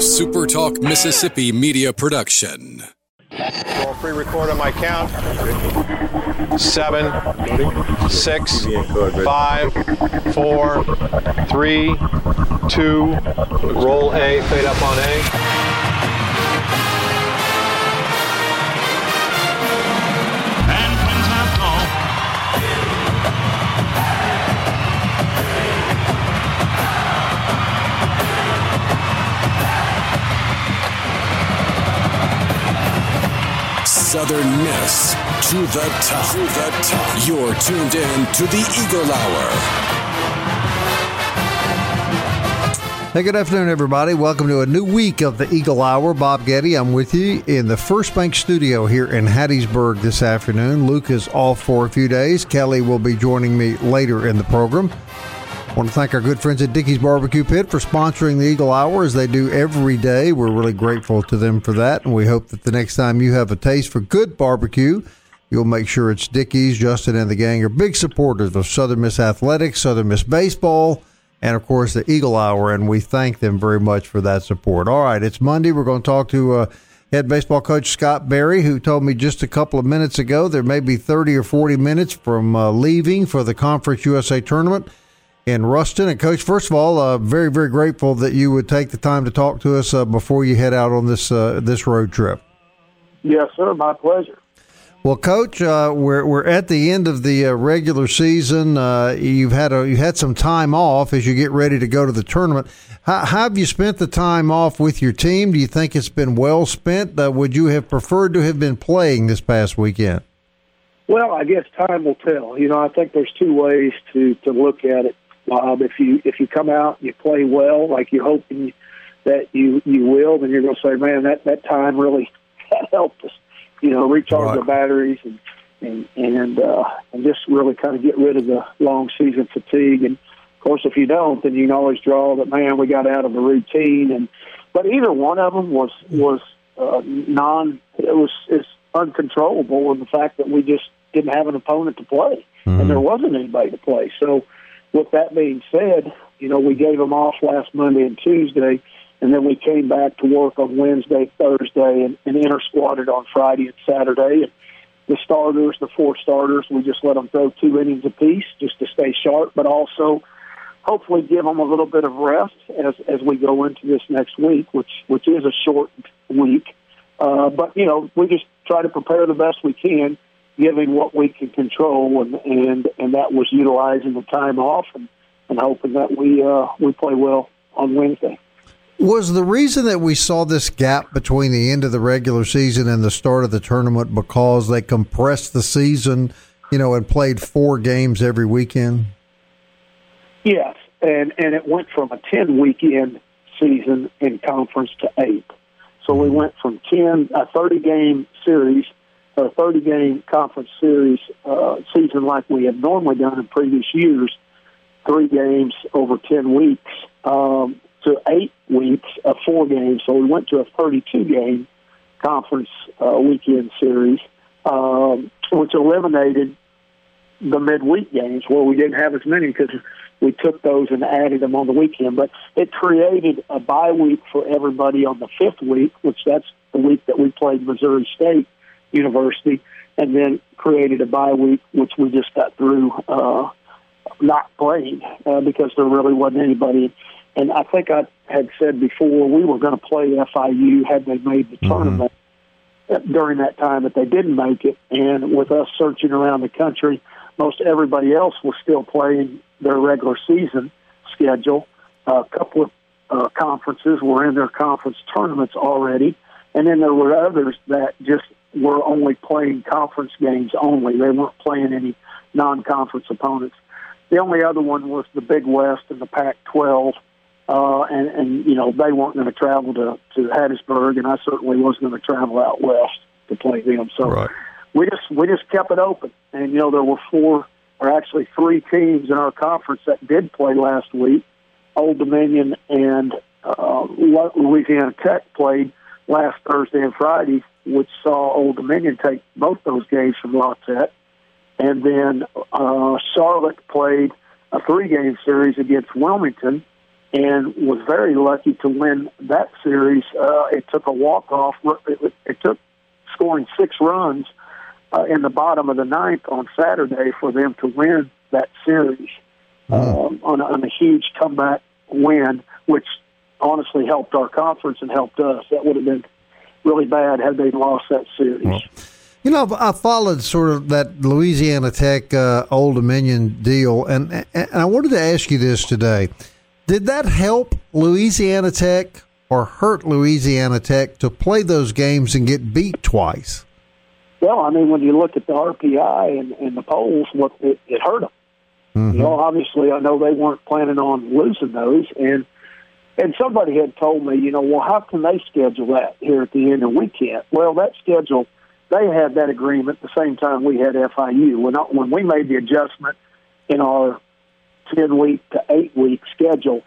a SuperTalk Mississippi media production. Roll pre-record on my count. Seven, six, five, four, three, two. Roll A. Fade up on A. Southern Miss to the top. To the top. You're tuned in to the Eagle Hour. Hey, good afternoon, everybody. Welcome to a new week of the Eagle Hour. Bob Getty, I'm with you in the First Bank Studio here in Hattiesburg this afternoon. Luke is off for a few days. Kelly will be joining me later in the program. I want to thank our good friends at Dickey's Barbecue Pit for sponsoring the Eagle Hour as they do every day. We're really grateful to them for that, and we hope that the next time you have a taste for good barbecue, you'll make sure it's Dickey's. Justin and the gang are big supporters of Southern Miss Athletics, Southern Miss Baseball, and of course the Eagle Hour, and we thank them very much for that support. All right, it's Monday. We're going to talk to uh, head baseball coach Scott Berry, who told me just a couple of minutes ago there may be 30 or 40 minutes from uh, leaving for the Conference USA tournament in Ruston. And coach, first of all, uh, very very grateful that you would take the time to talk to us uh, before you head out on this uh, this road trip. Yes, sir. My pleasure. Well, Coach, uh, we're we're at the end of the uh, regular season. Uh, you've had a you had some time off as you get ready to go to the tournament. How, how have you spent the time off with your team? Do you think it's been well spent? Uh, would you have preferred to have been playing this past weekend? Well, I guess time will tell. You know, I think there's two ways to to look at it. Bob, if you if you come out, you play well, like you're hoping that you you will, then you're going to say, man, that that time really that helped us. You know, recharge Right. the batteries and and and uh, and just really kind of get rid of the long season fatigue. And of course, if you don't, then you can always draw that man, we got out of the routine. And but either one of them was was uh, non. It was it's uncontrollable in the fact that we just didn't have an opponent to play, and there wasn't anybody to play. So, with that being said, you know we gave them off last Monday and Tuesday, and then we came back to work on Wednesday, Thursday, and, and inter squatted on Friday and Saturday. And the starters, the four starters, we just let them throw two innings apiece just to stay sharp, but also hopefully give them a little bit of rest as as we go into this next week, which which is a short week. Uh, but you know, we just try to prepare the best we can, given what we can control, and and and that was utilizing the time off and, and hoping that we uh, we play well on Wednesday. Was the reason that we saw this gap between the end of the regular season and the start of the tournament because they compressed the season, you know, and played four games every weekend? Yes, and and it went from a ten weekend season in conference to eight. So we went from ten a thirty game series a thirty game conference series uh, season like we had normally done in previous years, three games over ten weeks, um, to eight weeks of four games. So we went to a thirty two game conference uh, weekend series, um, which eliminated the midweek games where we didn't have as many because we took those and added them on the weekend. But it created a bye week for everybody on the fifth week, which that's the week that we played Missouri State University, and then created a bye week, which we just got through uh, not playing uh, because there really wasn't anybody. And I think I had said before we were going to play FIU had they made the tournament during that time, but they didn't make it. And with us searching around the country, most everybody else was still playing their regular season schedule. a couple of uh, conferences were in their conference tournaments already, and then there were others that just were only playing conference games only. They weren't playing any non-conference opponents. The only other one was the Big West and the Pac-12 uh, and and you know they weren't going to travel to to Hattiesburg, and I certainly wasn't going to travel out west to play them. So Right. we just we just kept it open, and you know there were four or actually three teams in our conference that did play last week. Old Dominion and uh, Louisiana Tech played last Thursday and Friday, which saw Old Dominion take both those games from La Tech. And then uh, Charlotte played a three game series against Wilmington, and was very lucky to win that series. Uh, it took a walk off. It, it took scoring six runs uh, in the bottom of the ninth on Saturday for them to win that series um, on, a, on a huge comeback win, which honestly helped our conference and helped us. That would have been really bad had they lost that series. Well, you know, I followed sort of that Louisiana Tech uh, Old Dominion deal, and and I wanted to ask you this today: Did that help Louisiana Tech or hurt Louisiana Tech to play those games and get beat twice? Well, I mean, when you look at the RPI and, and the polls, what it, it hurt them. Mm-hmm. You know, obviously, I know they weren't planning on losing those, and and somebody had told me, you know, well, how can they schedule that here at the end and we can't? Well, that schedule, they had that agreement the same time we had FIU. When when we made the adjustment in our ten week to eight week schedule,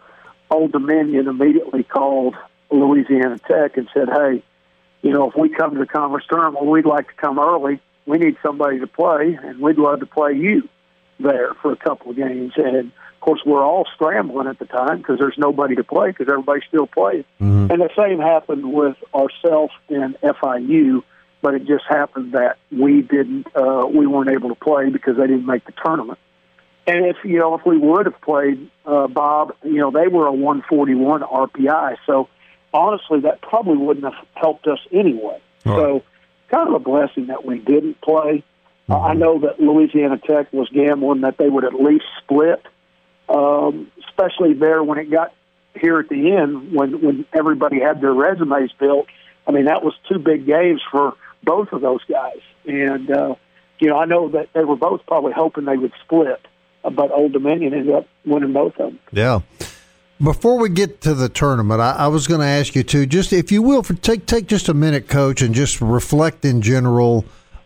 Old Dominion immediately called Louisiana Tech and said, hey, you know, if we come to the conference tournament, we'd like to come early. We need somebody to play, and we'd love to play you there for a couple of games. And of course, we're all scrambling at the time because there's nobody to play because everybody still plays. Mm-hmm. And the same happened with ourselves and FIU, but it just happened that we didn't, uh, we weren't able to play because they didn't make the tournament. And if you know, if we would have played uh, Bob, you know, they were a 141 RPI, so honestly, that probably wouldn't have helped us anyway. Right. So, kind of a blessing that we didn't play. Mm-hmm. Uh, I know that Louisiana Tech was gambling that they would at least split, um, especially there when it got here at the end when when everybody had their resumes built. I mean, that was two big games for both of those guys, and uh, you know, I know that they were both probably hoping they would split, but Old Dominion ended up winning both of them. Yeah. Before we get to the tournament, I, I was going to ask you to just, if you will, for take take just a minute, Coach, and just reflect in general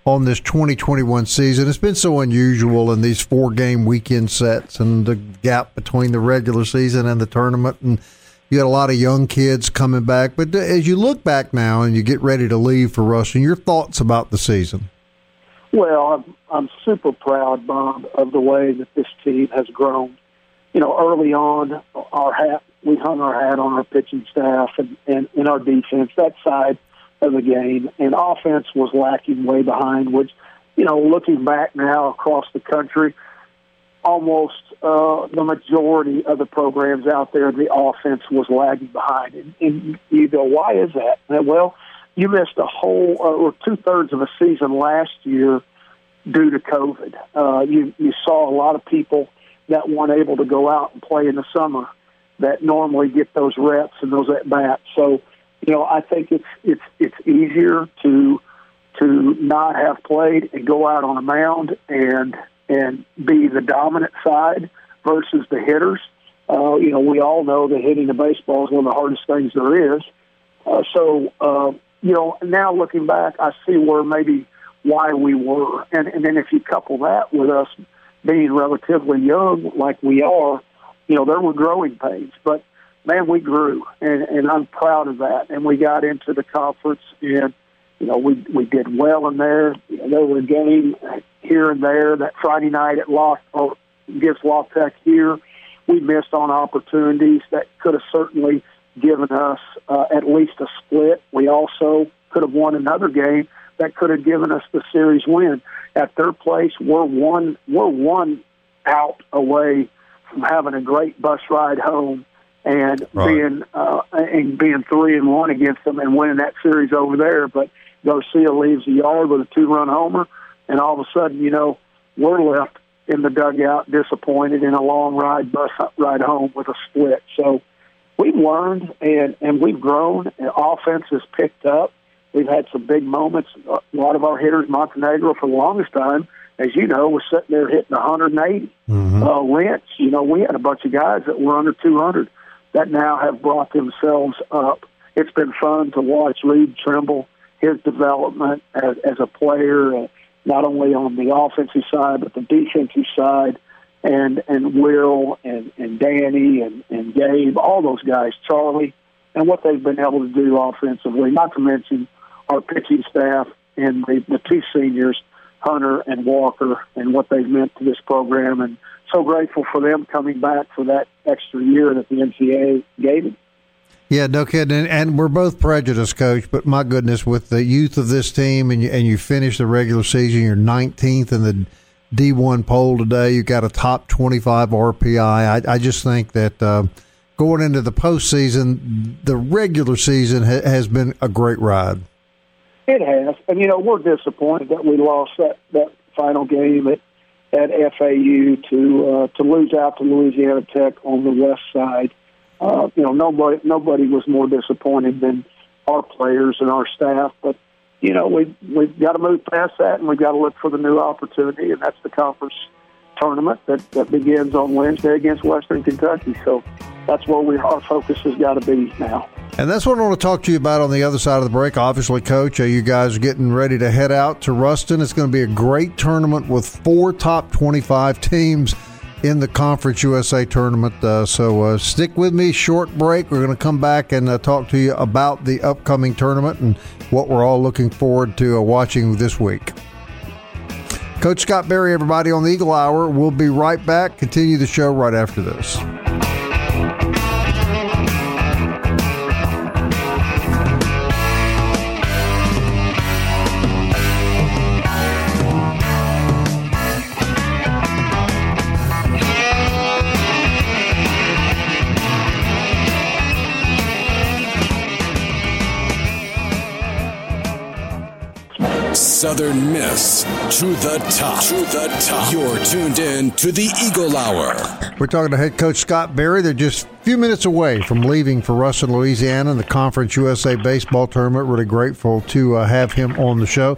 on this 2021 season. It's been so unusual in these four game weekend sets and the gap between the regular season and the tournament. And you got a lot of young kids coming back. But as you look back now and you get ready to leave for Ruston, your thoughts about the season? Well, I'm, I'm super proud, Bob, of the way that this team has grown. You know, early on, our hat we hung our hat on our pitching staff and, and in our defense. That side of the game, and offense was lacking way behind. Which, you know, looking back now across the country, almost uh, the majority of the programs out there, the offense was lagging behind. And, and you go, why is that? Well, you missed a whole uh, or two thirds of a season last year due to COVID. Uh, you you saw a lot of people that weren't able to go out and play in the summer that normally get those reps and those at bats. So you know, I think it's it's it's easier to to not have played and go out on a mound and and be the dominant side versus the hitters. Uh, you know, we all know that hitting the baseball is one of the hardest things there is. Uh, so, uh, you know, now looking back, I see where maybe why we were, and and then if you couple that with us being relatively young, like we are, you know, there were growing pains, but man, we grew, and, and I'm proud of that. And we got into the conference, and you know, we we did well in there. You know, there were games here and there. That Friday night at Lock or against La Tech here, we missed on opportunities that could have certainly given us uh, at least a split. We also could have won another game that could have given us the series win. At their place, we're one we're one out away from having a great bus ride home and right. being uh, and being three and one against them and winning that series over there. But Garcia leaves the yard with a two run homer, and all of a sudden, you know, we're left in the dugout disappointed in a long ride bus ride home with a split. So we've learned and and we've grown. And offense has picked up. We've had some big moments. A lot of our hitters, Montenegro, for the longest time, as you know, was sitting there hitting 180. Mm-hmm. Uh, Lynch, you know, we had a bunch of guys that were under 200 that now have brought themselves up. It's been fun to watch Reed Trimble, his development as, as a player, uh, not only on the offensive side, but the defensive side, and, and Will and, and Danny and, and Gabe, all those guys, Charlie, and what they've been able to do offensively, not to mention our pitching staff and the, the two seniors Hunter and Walker and what they've meant to this program, and so grateful for them coming back for that extra year that the NCAA gave them. Yeah, no kidding. And, and, we're both prejudiced, coach. But my goodness, with the youth of this team, and you, and you finish the regular season, you're 19th in the D1 poll today. You got a top 25 RPI. I, I just think that uh, going into the postseason, the regular season ha- has been a great ride. It has, and you know we're disappointed that we lost that that final game at at FAU to uh, to lose out to Louisiana Tech on the west side. Uh, you know, nobody nobody was more disappointed than our players and our staff. But you know, we we've got to move past that, and we've got to look for the new opportunity, and that's the conference tournament that that begins on Wednesday against Western Kentucky. So that's where we our focus has got to be now. And that's what I want to talk to you about on the other side of the break. Obviously, Coach, you guys are getting ready to head out to Ruston. It's going to be a great tournament with four top 25 teams in the Conference USA tournament. Uh, so uh, stick with me. Short break. We're going to come back and uh, talk to you about the upcoming tournament and what we're all looking forward to uh, watching this week. Coach Scott Berry, everybody on the Eagle Hour. We'll be right back. Continue the show right after this. Southern Miss to the top. To the top. You're tuned in to the Eagle Hour. We're talking to head coach Scott Berry. They're just a few minutes away from leaving for Ruston, Louisiana, in the Conference USA baseball tournament. Really grateful to uh, have him on the show.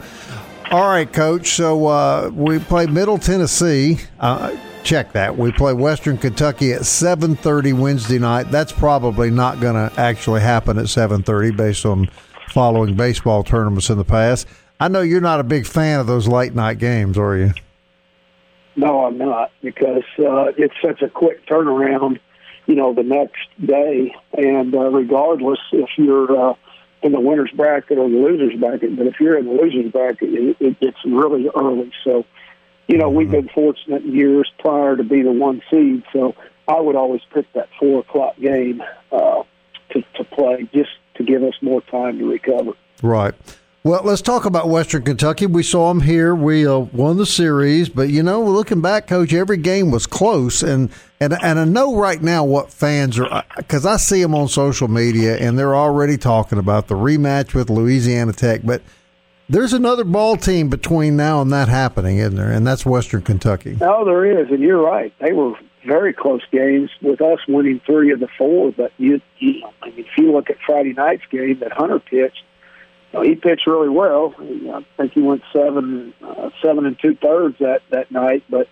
All right, coach. So uh, we play Middle Tennessee. Uh, check that. We play Western Kentucky at 7:30 Wednesday night. That's probably not going to actually happen at 7:30 based on following baseball tournaments in the past. I know you're not a big fan of those late night games, are you? No, I'm not because uh, it's such a quick turnaround. You know, the next day, and uh, regardless if you're uh, in the winners bracket or the losers bracket, but if you're in the losers bracket, it, it, it's really early. So, you know, mm-hmm. we've been fortunate years prior to be the one seed. So, I would always pick that four o'clock game uh, to to play just to give us more time to recover. Right. Well, let's talk about Western Kentucky. We saw them here. We uh, won the series, but you know, looking back, Coach, every game was close, and and and I know right now what fans are because I see them on social media, and they're already talking about the rematch with Louisiana Tech. But there's another ball team between now and that happening, isn't there? And that's Western Kentucky. No, there is, and you're right. They were very close games with us winning three of the four. But you, you I mean, if you look at Friday night's game that Hunter pitched know, he pitched really well. I think he went seven, uh, seven and two thirds that that night. But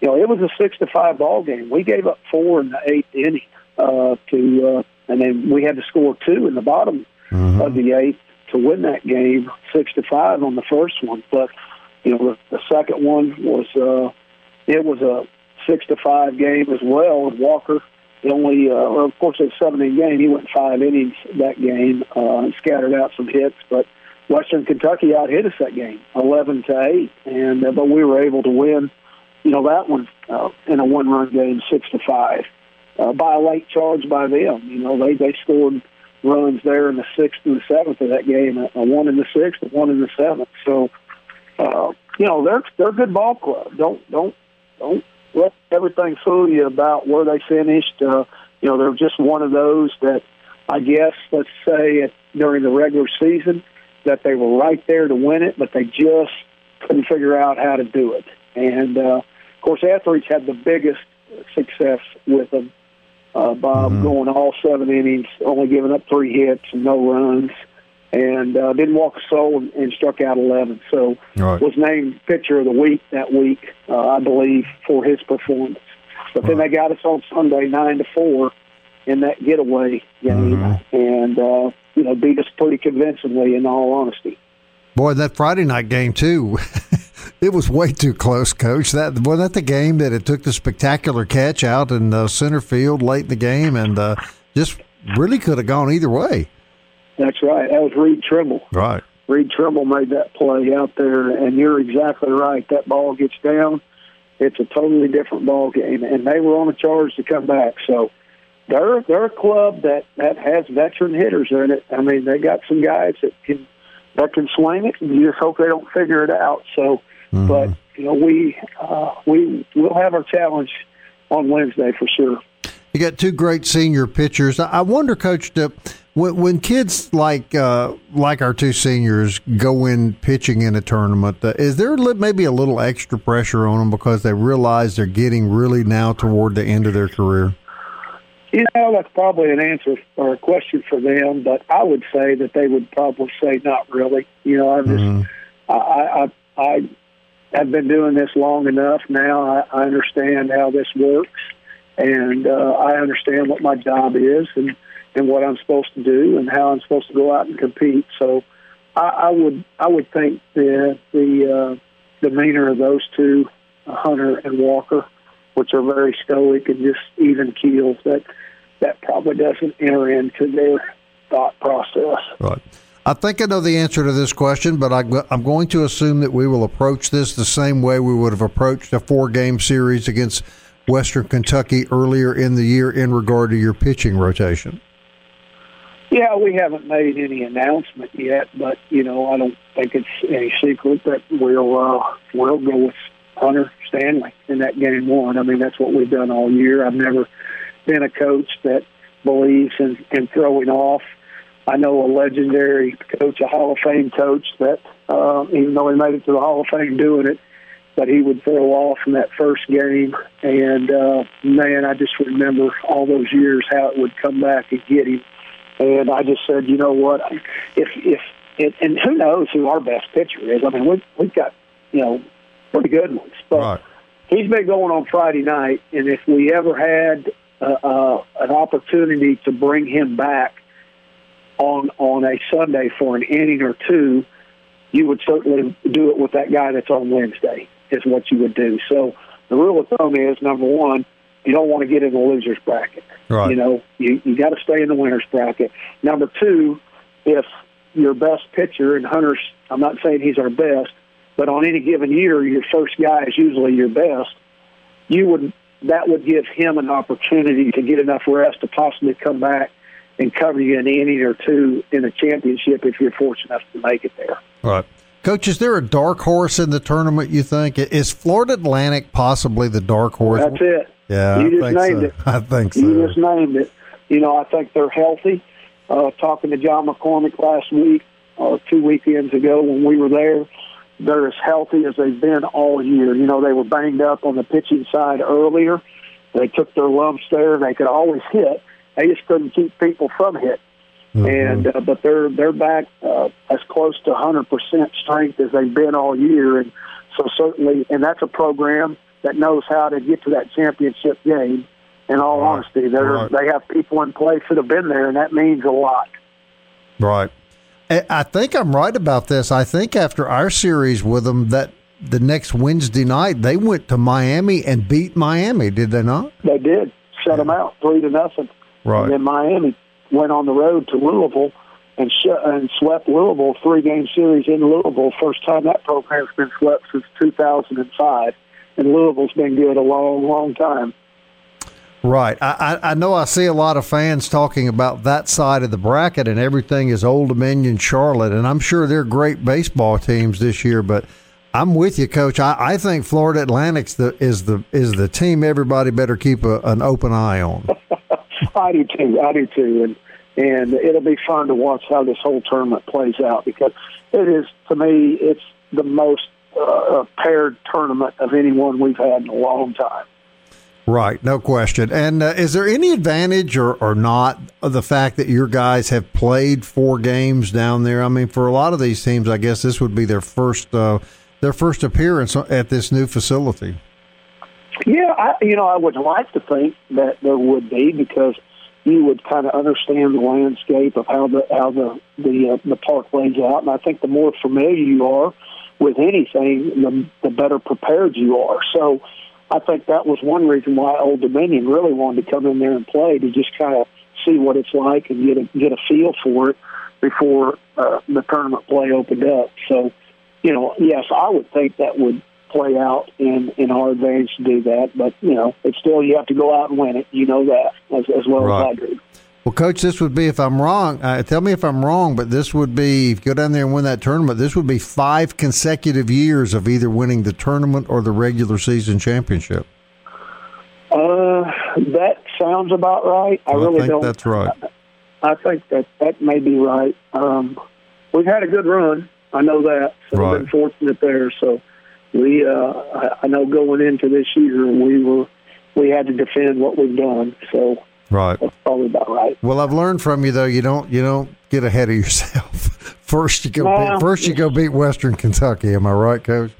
you know, it was a six to five ball game. We gave up four in the eighth inning uh, to, uh, and then we had to score two in the bottom mm-hmm. of the eighth to win that game, six to five on the first one. But you know, the, the second one was uh, it was a six to five game as well. And Walker the only, uh, well, of course, it's seven inning game. He went five innings that game, uh, scattered out some hits, but Western Kentucky out hit us that game, eleven to eight, and uh, but we were able to win. You know that one uh, in a one-run game, six to five, uh, by a late charge by them. You know they they scored runs there in the sixth and the seventh of that game, a, a one in the sixth, a one in the seventh. So, uh, you know they're they're a good ball club. Don't don't don't let everything fool you about where they finished. Uh, you know, they're just one of those that I guess, let's say, at, during the regular season, that they were right there to win it, but they just couldn't figure out how to do it. And uh, of course, Etheridge had the biggest success with them. Uh, Bob mm-hmm. going all seven innings, only giving up three hits and no runs and uh, didn't walk a soul and, and struck out 11. So right. was named pitcher of the week that week, uh, I believe, for his performance. But right. then they got us on Sunday nine to four in that getaway game, mm-hmm. and uh, you know beat us pretty convincingly. In all honesty, boy, that Friday night game too. it was way too close, Coach. That wasn't that the game that it took the spectacular catch out in uh, center field late in the game, and uh, just really could have gone either way. That's right. That was Reed Trimble. Right. Reed Trimble made that play out there, and you're exactly right. That ball gets down, it's a totally different ball game, and they were on a charge to come back. So they're they're a club that that has veteran hitters in it. I mean, they got some guys that can that can swing it, and you just hope they don't figure it out. So, mm-hmm. but you know, we uh, we will have our challenge on Wednesday for sure. You got two great senior pitchers. I wonder, Coach, when, when kids like uh, like our two seniors go in pitching in a tournament, uh, is there maybe a little extra pressure on them because they realize they're getting really now toward the end of their career? You know, that's probably an answer or a question for them, but I would say that they would probably say not really. You know, I just mm-hmm. I, I I have been doing this long enough now. I, I understand how this works, and uh, I understand what my job is and and what I'm supposed to do and how I'm supposed to go out and compete. So I, I would I would think the the uh, demeanor of those two, Hunter and Walker, which are very stoic and just even keels, that that probably doesn't enter into their thought process. Right. I think I know the answer to this question, but I, am going to assume that we will approach this the same way we would have approached a four game series against Western Kentucky earlier in the year in regard to your pitching rotation. Yeah, we haven't made any announcement yet, but you know, I don't think it's any secret that we'll uh, we'll go with Hunter Stanley in that game one. I mean, that's what we've done all year. I've never been a coach that believes in, in throwing off. I know a legendary coach, a Hall of Fame coach, that uh, even though he made it to the Hall of Fame doing it, but he would throw off in that first game. And uh, man, I just remember all those years how it would come back and get him and I just said, you know what, if if it, and who knows who our best pitcher is? I mean, we've we've got you know pretty good ones, but right. he's been going on Friday night, and if we ever had uh, uh, an opportunity to bring him back on on a Sunday for an inning or two, you would certainly do it with that guy that's on Wednesday. Is what you would do. So the rule of thumb is number one, you don't want to get in the losers bracket. Right. You know, you you got to stay in the winners bracket. Number two, if your best pitcher and Hunter's, I'm not saying he's our best, but on any given year, your first guy is usually your best. You would that would give him an opportunity to get enough rest to possibly come back and cover you an inning or two in a championship if you're fortunate enough to make it there. Right. Coach, is there a dark horse in the tournament? You think is Florida Atlantic possibly the dark horse? That's it. Yeah, you just named so. it. I think so. You just named it. You know, I think they're healthy. Uh, talking to John McCormack last week, or uh, two weekends ago when we were there, they're as healthy as they've been all year. You know, they were banged up on the pitching side earlier. They took their lumps there. They could always hit. They just couldn't keep people from hitting. Mm-hmm. And uh, but they're they're back uh, as close to 100% strength as they've been all year, and so certainly, and that's a program that knows how to get to that championship game. In all right. honesty, they right. they have people in place that have been there, and that means a lot. Right. I think I'm right about this. I think after our series with them, that the next Wednesday night they went to Miami and beat Miami. Did they not? They did. Shut them out three to nothing. Right. And then Miami went on the road to Louisville and sh- and swept Louisville three game series in Louisville. First time that program's been swept since 2005 and Louisville's been good a long, long time. Right. I, I know I see a lot of fans talking about that side of the bracket and everything is Old Dominion, Charlotte, and I'm sure they're great baseball teams this year. But I'm with you, Coach. I, I think Florida Atlantic's the, is the is the team everybody better keep a, an open eye on. I do too. I do too, and and it'll be fun to watch how this whole tournament plays out because it is to me it's the most uh, paired tournament of anyone we've had in a long time. Right, no question. And uh, is there any advantage or, or not of the fact that your guys have played four games down there? I mean, for a lot of these teams, I guess this would be their first uh, their first appearance at this new facility. Yeah, I, you know, I would like to think that there would be because you would kind of understand the landscape of how the how the the uh, the park lays out, and I think the more familiar you are with anything, the, the better prepared you are. So I think that was one reason why Old Dominion really wanted to come in there and play to just kind of see what it's like and get a get a feel for it. before uh, the tournament play opened up. So, you know, yes, I would think that would play out in in our advantage to do that. But you know, it's still you have to go out and win it. You know that as, as well Right. as I do. Well, coach, this would be if I'm wrong. Uh, tell me if I'm wrong, but this would be if you go down there and win that tournament. This would be five consecutive years of either winning the tournament or the regular season championship. Uh, that sounds about right. I I really think don't. that's right. I think that that may be right. Um, we've had a good run. I know that. So Right. we've been fortunate there. So we, uh, I, know going into this year, we were we had to defend what we've done. So Right. that's probably about right. Well, I've learned from you though. You don't you don't get ahead of yourself. first you go No. beat, first you go beat Western Kentucky. Am I right, coach?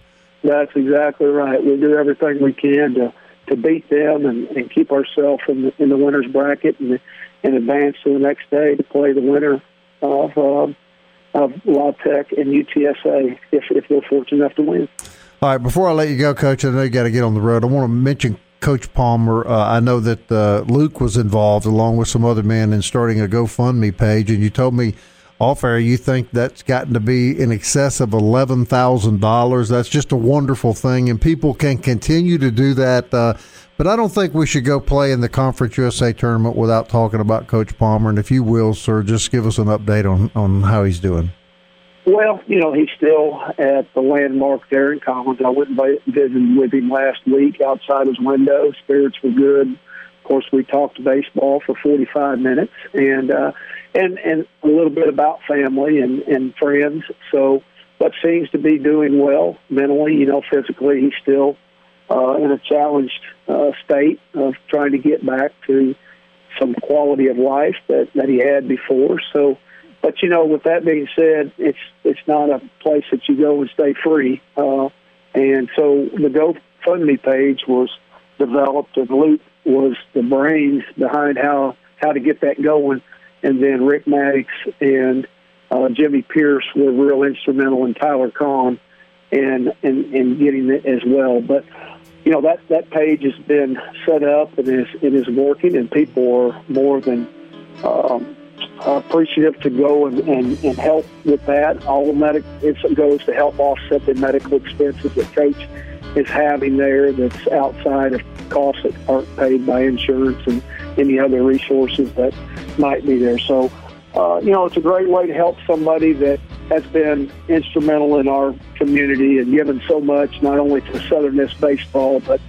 That's exactly right. We do everything we can to to beat them and, and keep ourselves in the, in the winners bracket and and advance to the next day to play the winner of um, of La Tech and UTSA if if they're fortunate enough to win. All right, before I let you go, Coach, I know you got to get on the road. I want to mention Coach Palmer. Uh, I know that uh, Luke was involved along with some other men in starting a GoFundMe page, and you told me off air you think that's gotten to be in excess of eleven thousand dollars. That's just a wonderful thing, and people can continue to do that. Uh, but I don't think we should go play in the Conference USA tournament without talking about Coach Palmer. And if you will, sir, just give us an update on on how he's doing. Well, you know, he's still at the landmark there in Collins. I went and visited with him last week outside his window. Spirits were good. Of course, we talked baseball for 45 minutes and, uh, and, and a little bit about family and, and friends. So, but seems to be doing well mentally, you know, physically. He's still, uh, in a challenged, uh, state of trying to get back to some quality of life that, that he had before. So, but you know, with that being said, it's it's not a place that you go and stay free. Uh, and so the GoFundMe page was developed, and Luke was the brains behind how how to get that going. And then Rick Maddox and uh, Jimmy Pierce were real instrumental in Tyler Kahn and and and getting it as well. But you know that that page has been set up and is it is working, and people are more than um, appreciative to go and, and, and help with that. All the medic it goes to help offset the medical expenses that coach is having there. That's outside of costs that aren't paid by insurance and any other resources that might be there. So, uh, you know, it's a great way to help somebody that has been instrumental in our community and given so much, not only to Southern Miss baseball, but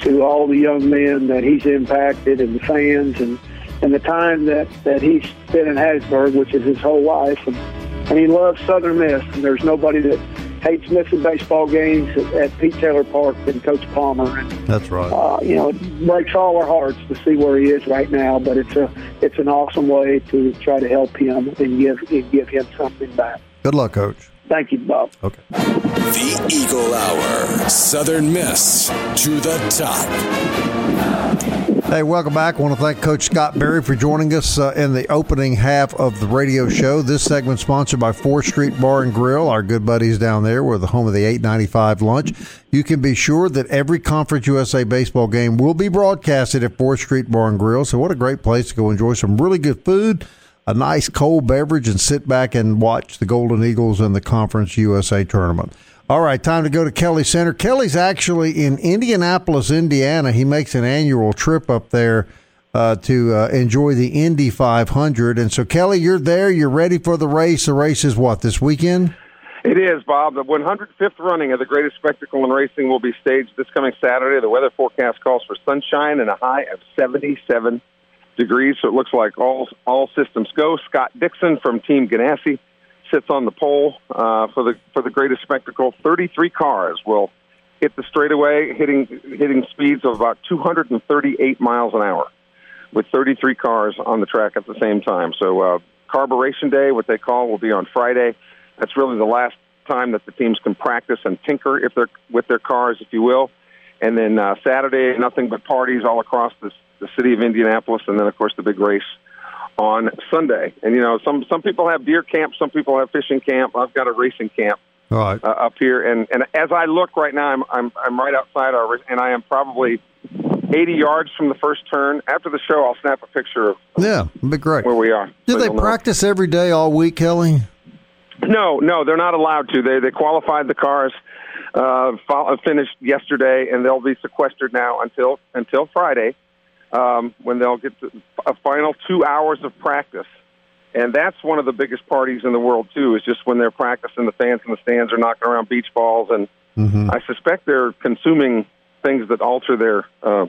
to all the young men that he's impacted and the fans and and the time that that he's been in Hattiesburg, which is his whole life, and, and he loves Southern Miss. And there's nobody that hates missing baseball games at, at Pete Taylor Park than Coach Palmer. And That's right. uh, you know, it breaks all our hearts to see where he is right now. But it's a it's an awesome way to try to help him and give and give him something back. Good luck, Coach. Thank you, Bob. Okay. The Eagle Hour. Southern Miss to the top. Hey, welcome back. I want to thank Coach Scott Berry for joining us uh, in the opening half of the radio show. This segment sponsored by 4th Street Bar and Grill, our good buddies down there. We're the home of the 895 lunch. You can be sure that every Conference USA baseball game will be broadcasted at 4th Street Bar and Grill. So, what a great place to go enjoy some really good food, a nice cold beverage, and sit back and watch the Golden Eagles in the Conference USA tournament. All right, time to go to Kelly Center. Kelly's actually in Indianapolis, Indiana. He makes an annual trip up there uh, to uh, enjoy the Indy 500. And so, Kelly, you're there. You're ready for the race. The race is what, this weekend? It is, Bob. The 105th running of the greatest spectacle in racing will be staged this coming Saturday. The weather forecast calls for sunshine and a high of 77 degrees, so it looks like all all systems go. Scott Dixon from Team Ganassi sits on the pole uh, for the for the greatest spectacle. 33 cars will hit the straightaway, hitting hitting speeds of about 238 miles an hour, with 33 cars on the track at the same time. So, uh, carburetion day, what they call, will be on Friday. That's really the last time that the teams can practice and tinker if they're with their cars, if you will. And then uh, Saturday, nothing but parties all across the, the city of Indianapolis, and then of course the big race on Sunday. And you know, some some people have deer camp, some people have fishing camp. I've got a racing camp All right. uh, up here, and and as I look right now, I'm I'm I'm right outside our, and I am probably 80 yards from the first turn. After the show, I'll snap a picture of Yeah, be great. where we are. Do so they practice every day all week, Kelly? No, no, they're not allowed to. They they qualified the cars, uh, fo- finished yesterday, and they'll be sequestered now until until Friday, um, when they'll get a final two hours of practice. And that's one of the biggest parties in the world too. Is just when they're practicing, the fans in the stands are knocking around beach balls, and Mm-hmm. I suspect they're consuming things that alter their, uh,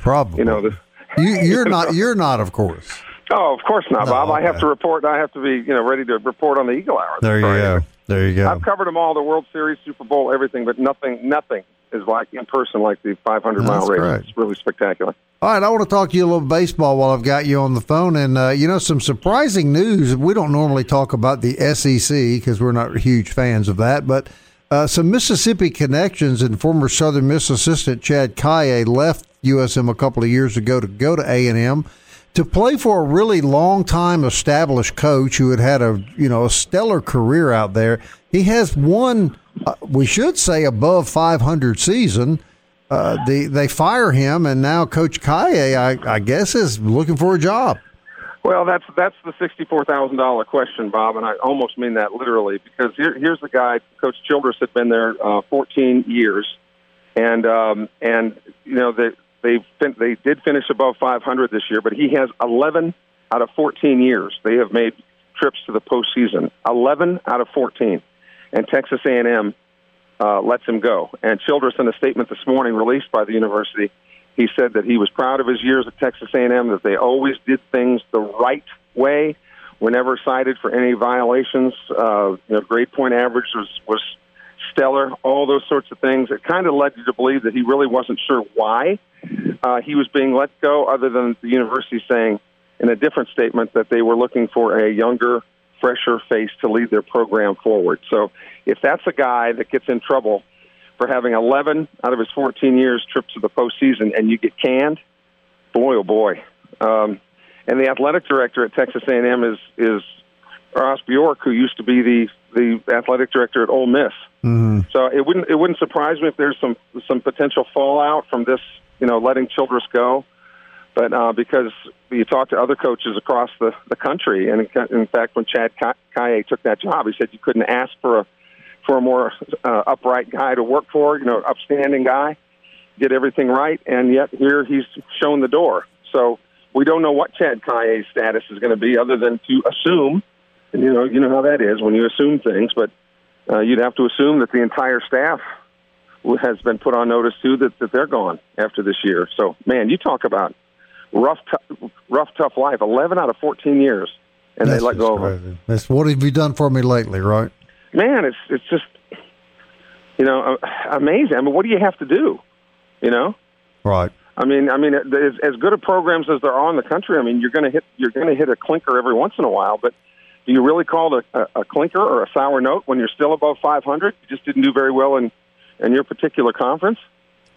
Probably. you know, the, you, you're not. You're not, of course. Oh, of course not, No, Bob. I have to report. I have to be, you know, ready to report on the Eagle Hour. There you go. There you go. I've covered them all: the World Series, Super Bowl, everything. But nothing, nothing is like in person like the 500 mile race. great. It's really spectacular. All right, I want to talk to you a little baseball while I've got you on the phone. And, uh, you know, some surprising news. We don't normally talk about the SEC because we're not huge fans of that, but uh, some Mississippi connections and former Southern Miss assistant Chad Caillet left USM a couple of years ago to go to A&M to play for a really long time established coach who had had a, you know, a stellar career out there. He has one, uh, we should say, above 500 season uh, the they fire him, and now Coach Caillet, I, I guess, is looking for a job. Well, that's that's the sixty-four thousand dollar question, Bob, and I almost mean that literally because here, here's the guy. Coach Childress had been there uh, fourteen years, and um, and you know they they fin- they did finish above five hundred this year, but he has eleven out of fourteen years they have made trips to the postseason. Eleven out of fourteen, and Texas A and M uh, lets him go. And Childress, in a statement this morning released by the university, he said that he was proud of his years at Texas A&M, that they always did things the right way, were never cited for any violations. Uh, you know, grade point average was was stellar. All those sorts of things. It kind of led you to believe that he really wasn't sure why uh, he was being let go, other than the university saying in a different statement that they were looking for a younger, fresher face to lead their program forward. So if that's a guy that gets in trouble for having 11 out of his 14 years trips to the postseason and you get canned, boy, oh boy. Um, and the athletic director at Texas A&M is is Ross Bjork, who used to be the the athletic director at Ole Miss. Mm-hmm. So it wouldn't it wouldn't surprise me if there's some some potential fallout from this, you know, letting Childress go. But uh, because you talk to other coaches across the, the country, and in, fact, when Chad Caillet took that job, he said you couldn't ask for a for a more uh, upright guy to work for, you know, upstanding guy, did everything right, and yet here he's shown the door. So we don't know what Chad Caillet's status is going to be, other than to assume. And you know, you know how that is when you assume things, but uh, you'd have to assume that the entire staff has been put on notice too that, that they're gone after this year. So, man, you talk about rough, t- rough, tough life. Eleven out of fourteen years, and That's they let go of him. crazy. That's what have you done for me lately, right? Man, it's it's just you know uh, amazing. I mean, what do you have to do? You know, Right. I mean, I mean, as, as good of programs as there are in the country, I mean, you're going to hit you're going to hit a clinker every once in a while, but do you really call it a, a, a clinker or a sour note when you're still above 500? You just didn't do very well in in your particular conference.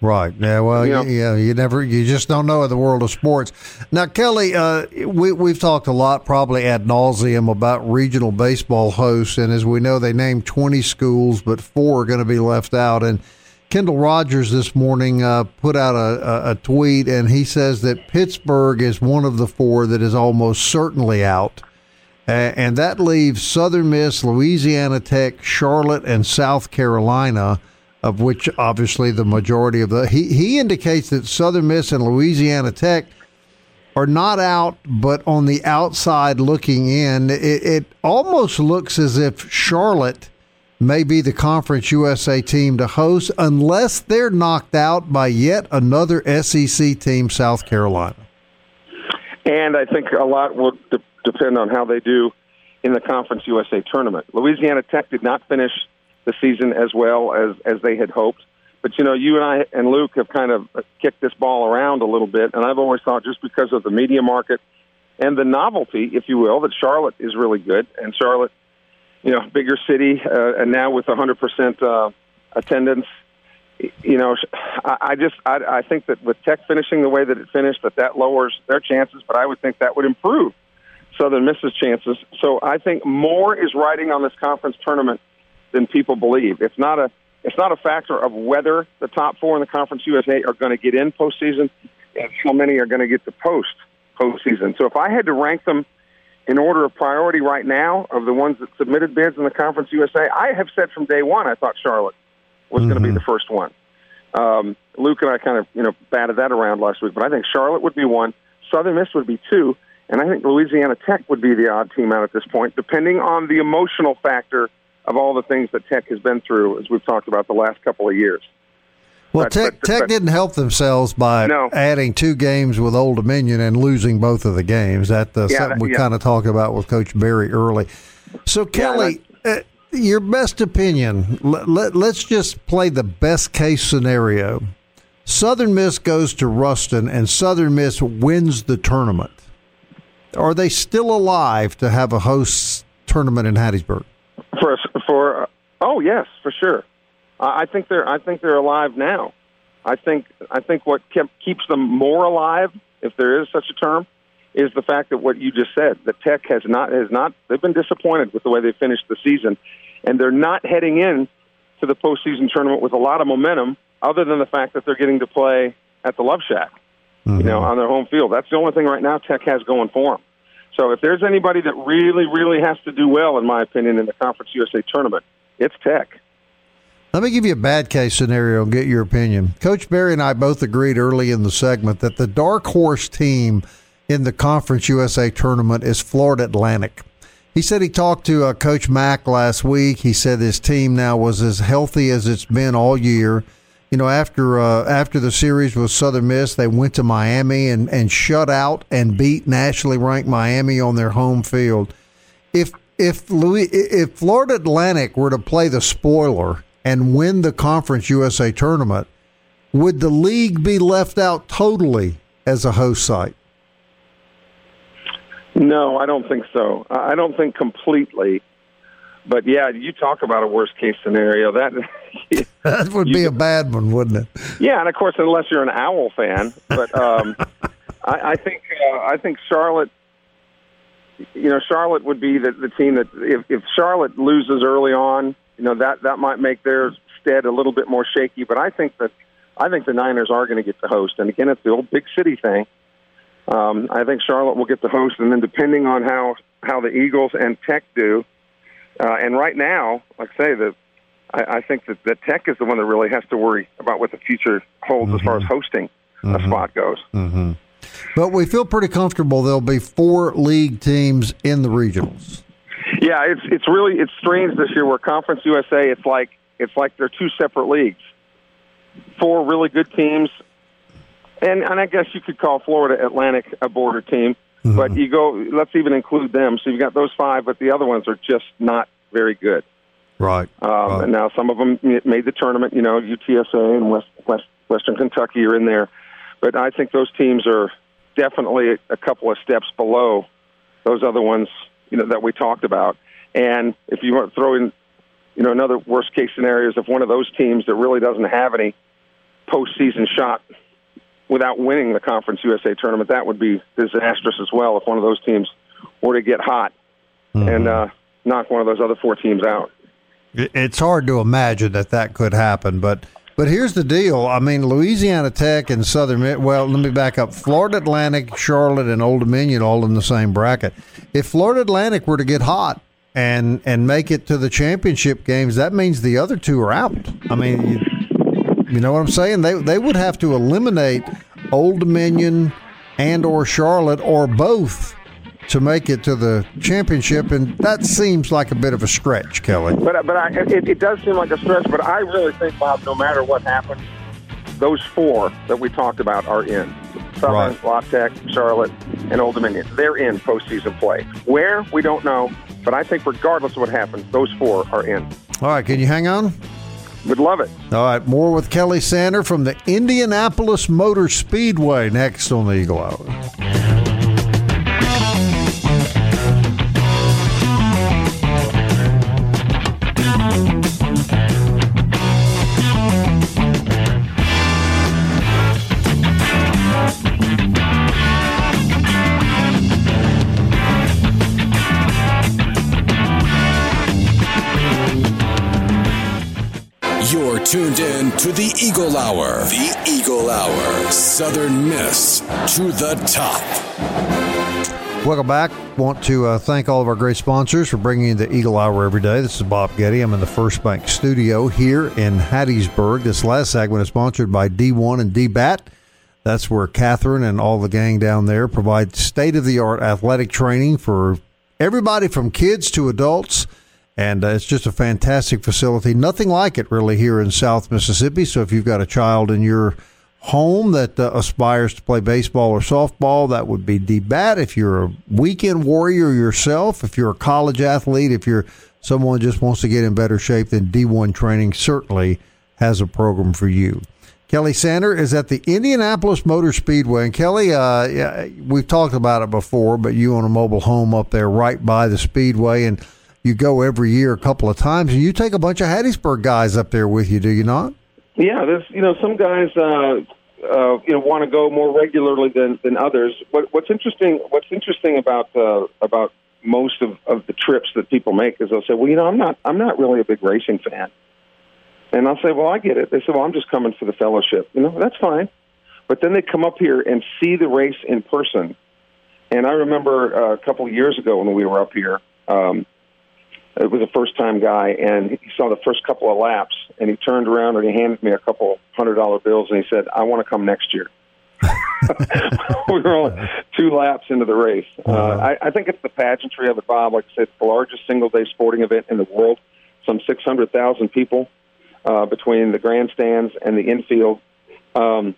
Right. Yeah. Well. Yeah. Yeah. You never. You just don't know in the world of sports. Now, Kelly, uh, we we've talked a lot, probably ad nauseum, about regional baseball hosts, and as we know, they named twenty schools, but four are going to be left out. And Kendall Rogers this morning uh, put out a, a, a tweet, and he says that Pittsburgh is one of the four that is almost certainly out. And that leaves Southern Miss, Louisiana Tech, Charlotte, and South Carolina, of which obviously the majority of the. He, he indicates that Southern Miss and Louisiana Tech are not out, but on the outside looking in. It, it almost looks as if Charlotte may be the Conference USA team to host, unless they're knocked out by yet another SEC team, South Carolina. And I think a lot will de- depend on how they do in the Conference USA tournament. Louisiana Tech did not finish the season as well as, as they had hoped. But, you know, you and I and Luke have kind of kicked this ball around a little bit. And I've always thought just because of the media market and the novelty, if you will, that Charlotte is really good. And Charlotte, you know, bigger city, uh, and now with 100% uh, attendance, you know, I I just I, I think that with Tech finishing the way that it finished, that that lowers their chances. But I would think that would improve Southern Miss's chances. So I think more is riding on this conference tournament than people believe. It's not a it's not a factor of whether the top four in the Conference USA are going to get in postseason. and how many are going to get to post postseason. So if I had to rank them in order of priority right now of the ones that submitted bids in the Conference USA, I have said from day one I thought Charlotte was going to be the first one. Um, Luke and I kind of you know batted that around last week, but I think Charlotte would be one, Southern Miss would be two, and I think Louisiana Tech would be the odd team out at this point, depending on the emotional factor of all the things that Tech has been through, as we've talked about the last couple of years. Well, But- Tech, but- Tech but- didn't help themselves by No. adding two games with Old Dominion and losing both of the games. That uh, Yeah, something we yeah. kind of talked about with Coach Barry early. So, Kelly, uh, your best opinion. Let, let, let's just play the best case scenario. Southern Miss goes to Ruston and Southern Miss wins the tournament. Are they still alive to have a host tournament in Hattiesburg? For for uh, oh yes, for sure. I I think they're I think they're alive now. I think I think what kept, keeps them more alive, if there is such a term, is the fact that what you just said. That Tech has not has not they've been disappointed with the way they finished the season, and they're not heading in to the postseason tournament with a lot of momentum, other than the fact that they're getting to play at the Love Shack, you know, on their home field. That's the only thing right now Tech has going for them. So if there's anybody that really, really has to do well, in my opinion, in the Conference USA tournament, it's Tech. Let me give you a bad case scenario and get your opinion. Coach Barry and I both agreed early in the segment that the dark horse team in the Conference USA tournament is Florida Atlantic. He said he talked to uh, Coach Mack last week. He said his team now was as healthy as it's been all year. You know, after uh, after the series with Southern Miss, they went to Miami and, and shut out and beat nationally ranked Miami on their home field if if Louis if Florida Atlantic were to play the spoiler and win the Conference USA tournament, would the league be left out totally as a host site? No, I don't think so. I don't think completely. But yeah, you talk about a worst case scenario. That That would be a bad one, wouldn't it? yeah, and of course, unless you're an Owl fan. But um, I, I think uh, I think Charlotte. You know, Charlotte would be the, the team that if, if Charlotte loses early on, you know that that might make their stead a little bit more shaky. But I think that I think the Niners are going to get the host, and again, it's the old big city thing. Um, I think Charlotte will get the host, and then depending on how how the Eagles and Tech do, uh, and right now, like I say, the I, I think that, that Tech is the one that really has to worry about what the future holds as far as mm-hmm. hosting a mm-hmm. spot goes. Mm-hmm. But we feel pretty comfortable there'll be four league teams in the regionals. Yeah, it's it's really it's strange this year where Conference USA it's like it's like they're two separate leagues. Four really good teams, and and I guess you could call Florida Atlantic a border team, but you go let's even include them. So you've got those five, but the other ones are just not very good. Right. Um, right. And now some of them made the tournament. You know, UTSA and West, West Western Kentucky are in there, but I think those teams are definitely a couple of steps below those other ones. You know that we talked about. And if you want to throw in, you know, another worst case scenario is if one of those teams that really doesn't have any postseason shot without winning the Conference USA tournament, that would be disastrous as well. If one of those teams were to get hot and uh, knock one of those other four teams out. It- It's hard to imagine that that could happen, but but here's the deal. I mean, Louisiana Tech and Southern. Well, let me back up. Florida Atlantic, Charlotte, and Old Dominion all in the same bracket. If Florida Atlantic were to get hot and and make it to the championship games, that means the other two are out. I mean, you, you know what I'm saying? They they would have to eliminate Old Dominion and or Charlotte or both to make it to the championship, and that seems like a bit of a stretch, Kelly. But but I, it, it does seem like a stretch. But I really think, Bob, no matter what happens, those four that we talked about are in. Southern, Right. La Tech, Charlotte, and Old Dominion. They're in postseason play. Where we don't know, but I think regardless of what happens, those four are in. All right, can you hang on? Would love it. All right, more with Kelly Sander from the Indianapolis Motor Speedway next on the Eagle Hour. Tuned in to the Eagle Hour. The Eagle Hour. Southern Miss to the top. Welcome back. Want to uh, thank all of our great sponsors for bringing you the Eagle Hour every day. This is Bob Getty. I'm in the First Bank studio here in Hattiesburg. This last segment is sponsored by D1 and DBAT. That's where Catherine and all the gang down there provide state of the art athletic training for everybody from kids to adults. And uh, it's just a fantastic facility. Nothing like it really here in South Mississippi. So if you've got a child in your home that uh, aspires to play baseball or softball, that would be DBAT. If you're a weekend warrior yourself, if you're a college athlete, if you're someone just wants to get in better shape, then D1 Training certainly has a program for you. Kelly Sander is at the Indianapolis Motor Speedway. And Kelly, uh, we've talked about it before, but you own a mobile home up there right by the Speedway, and you go every year a couple of times, and you take a bunch of Hattiesburg guys up there with you, do you not? Yeah, there's you know some guys uh, uh, you know want to go more regularly than than others. What, what's interesting what's interesting about uh, about most of, of the trips that people make is they'll say, well, you know, I'm not I'm not really a big racing fan. And I'll say, well, I get it. They say, well, I'm just coming for the fellowship. You know, that's fine. But then they come up here and see the race in person. And I remember uh, a couple of years ago when we were up here, um, it was a first time guy, and he saw the first couple of laps, and he turned around and he handed me a couple hundred dollar bills, and he said, I want to come next year. we were only two laps into the race. Uh, I, I think it's the pageantry of it, Bob. Like I said, it's the largest single day sporting event in the world. Some 600,000 people uh, between the grandstands and the infield um,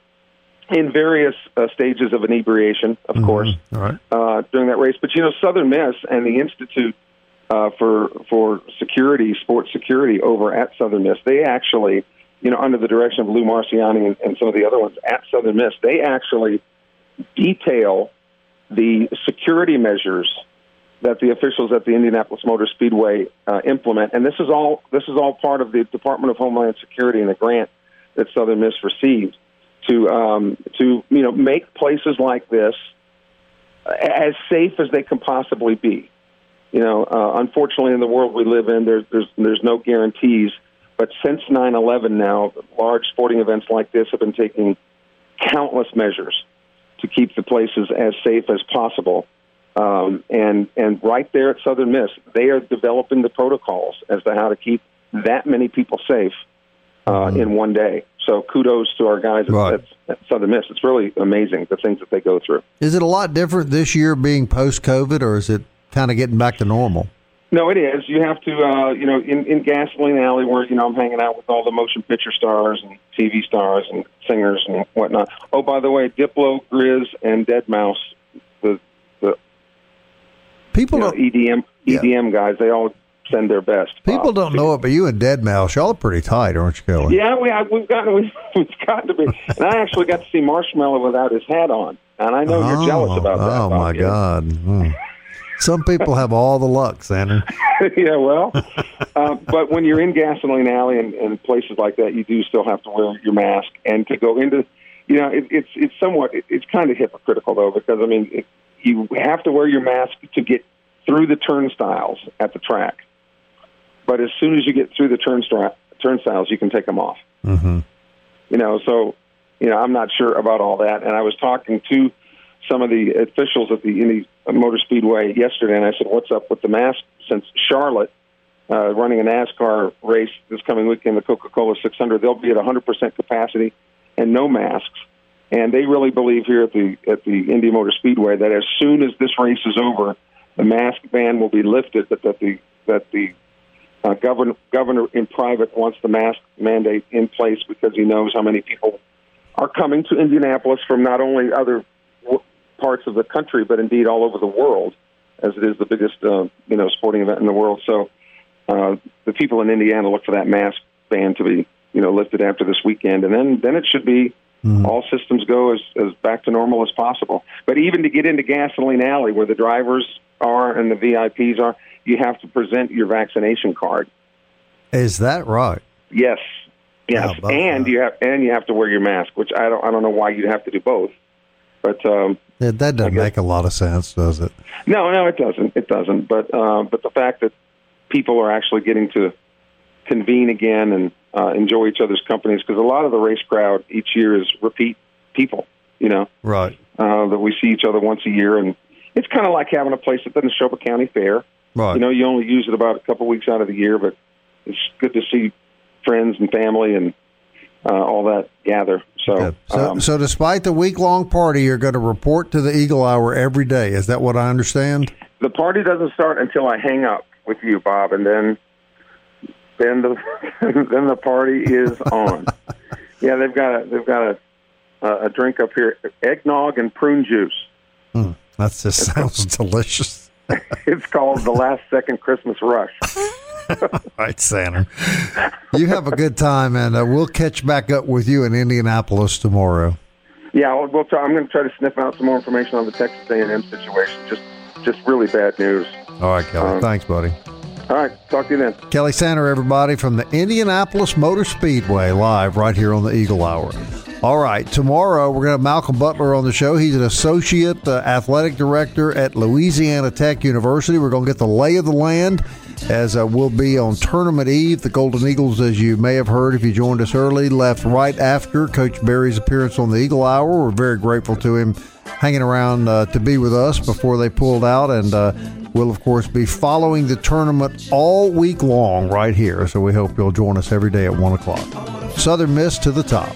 in various uh, stages of inebriation, of course, All right. uh, during that race. But you know, Southern Miss and the Institute uh, for for Security, Sports Security, over at Southern Miss, they actually, you know, under the direction of Lou Marciani and, and some of the other ones at Southern Miss, they actually detail the security measures that the officials at the Indianapolis Motor Speedway uh, implement, and this is all this is all part of the Department of Homeland Security and the grant that Southern Miss received to um, to you know make places like this as safe as they can possibly be. You know, uh, unfortunately, in the world we live in, there's there's there's no guarantees. But since 9/11, now large sporting events like this have been taking countless measures to keep the places as safe as possible. Um, and and right there at Southern Miss, they are developing the protocols as to how to keep that many people safe uh, in one day. So kudos to our guys Right. at, at Southern Miss. It's really amazing the things that they go through. Is it a lot different this year being post COVID, or is it kind of getting back to normal? No, it is. You have to, uh, you know, in, in Gasoline Alley, where you know I'm hanging out with all the motion picture stars and TV stars and singers and whatnot. Oh, by the way, Diplo, Griz, and deadmau5, the the People you know, don't EDM Yeah. EDM guys, they all send their best. people Bob. don't know it, but you and deadmau5, y'all are pretty tight, aren't you, Kelly? Yeah, we have, we've gotten we've, we've gotten to be, and I actually got to see Marshmello without his hat on, and I know you're jealous about that. Oh my God! Hmm. Some people have all the luck, Sander. yeah, well, uh, but when you're in Gasoline Alley and, and places like that, you do still have to wear your mask. And to go into, you know, it, it's it's somewhat it, it's kind of hypocritical though because I mean, it, you have to wear your mask to get through the turnstiles at the track, but as soon as you get through the turnstile turnstiles, you can take them off. hmm You know, so you know, I'm not sure about all that. And I was talking to some of the officials at the Indy Motor Speedway yesterday, and I said, "What's up with the mask?" Since Charlotte uh, running a NASCAR race this coming weekend, the Coca-Cola 600, they'll be at 100% capacity and no masks. And they really believe here at the at the Indy Motor Speedway that as soon as this race is over, the mask ban will be lifted, but that the that the uh, governor governor in private wants the mask mandate in place because he knows how many people are coming to Indianapolis from not only other parts of the country, but indeed all over the world, as it is the biggest uh, you know sporting event in the world. So uh, the people in Indiana look for that mask ban to be you know lifted after this weekend, and then then it should be all systems go as, as back to normal as possible. But even to get into Gasoline Alley, where the drivers are and the VIPs are, you have to present your vaccination card. Is that right? Yes, yes, and that? you have and you have to wear your mask, which I don't I don't know why you'd have to do both, but um, That, that doesn't make a lot of sense, does it? no, no, it doesn't. It doesn't. But uh, but the fact that people are actually getting to convene again and uh, enjoy each other's companies because a lot of the race crowd each year is repeat people. You know, Right. uh, that we see each other once a year, and it's kind of like having a place at the Neshoba County Fair. Right. You know, you only use it about a couple weeks out of the year, but it's good to see friends and family and uh, all that gather. So, Yeah. So, um, so despite the week long party, you're going to report to the Eagle Hour every day. Is that what I understand? the party doesn't start until I hang up with you, Bob, and then then the then the party is on. yeah, they've got a they've got a a drink up here, eggnog and prune juice. That just sounds delicious. It's called the Last Second Christmas Rush. All right, Santa. You have a good time, and uh, we'll catch back up with you in Indianapolis tomorrow. Yeah, we'll, we'll try, I'm going to try to sniff out some more information on the Texas A&M situation. Just just really bad news. All right, Kelly. Um, Thanks, buddy. All right, talk to you then. Kelly Sander, everybody, from the Indianapolis Motor Speedway, live right here on the Eagle Hour. All right, tomorrow we're going to have Malcolm Butler on the show. He's an associate uh, athletic director at Louisiana Tech University. We're going to get the lay of the land as uh, we'll be on tournament eve. The Golden Eagles, as you may have heard if you joined us early, left right after Coach Barry's appearance on the Eagle Hour. We're very grateful to him hanging around uh, to be with us before they pulled out, and uh, we'll of course be following the tournament all week long right here. So we hope you'll join us every day at one o'clock. Southern Miss to the top.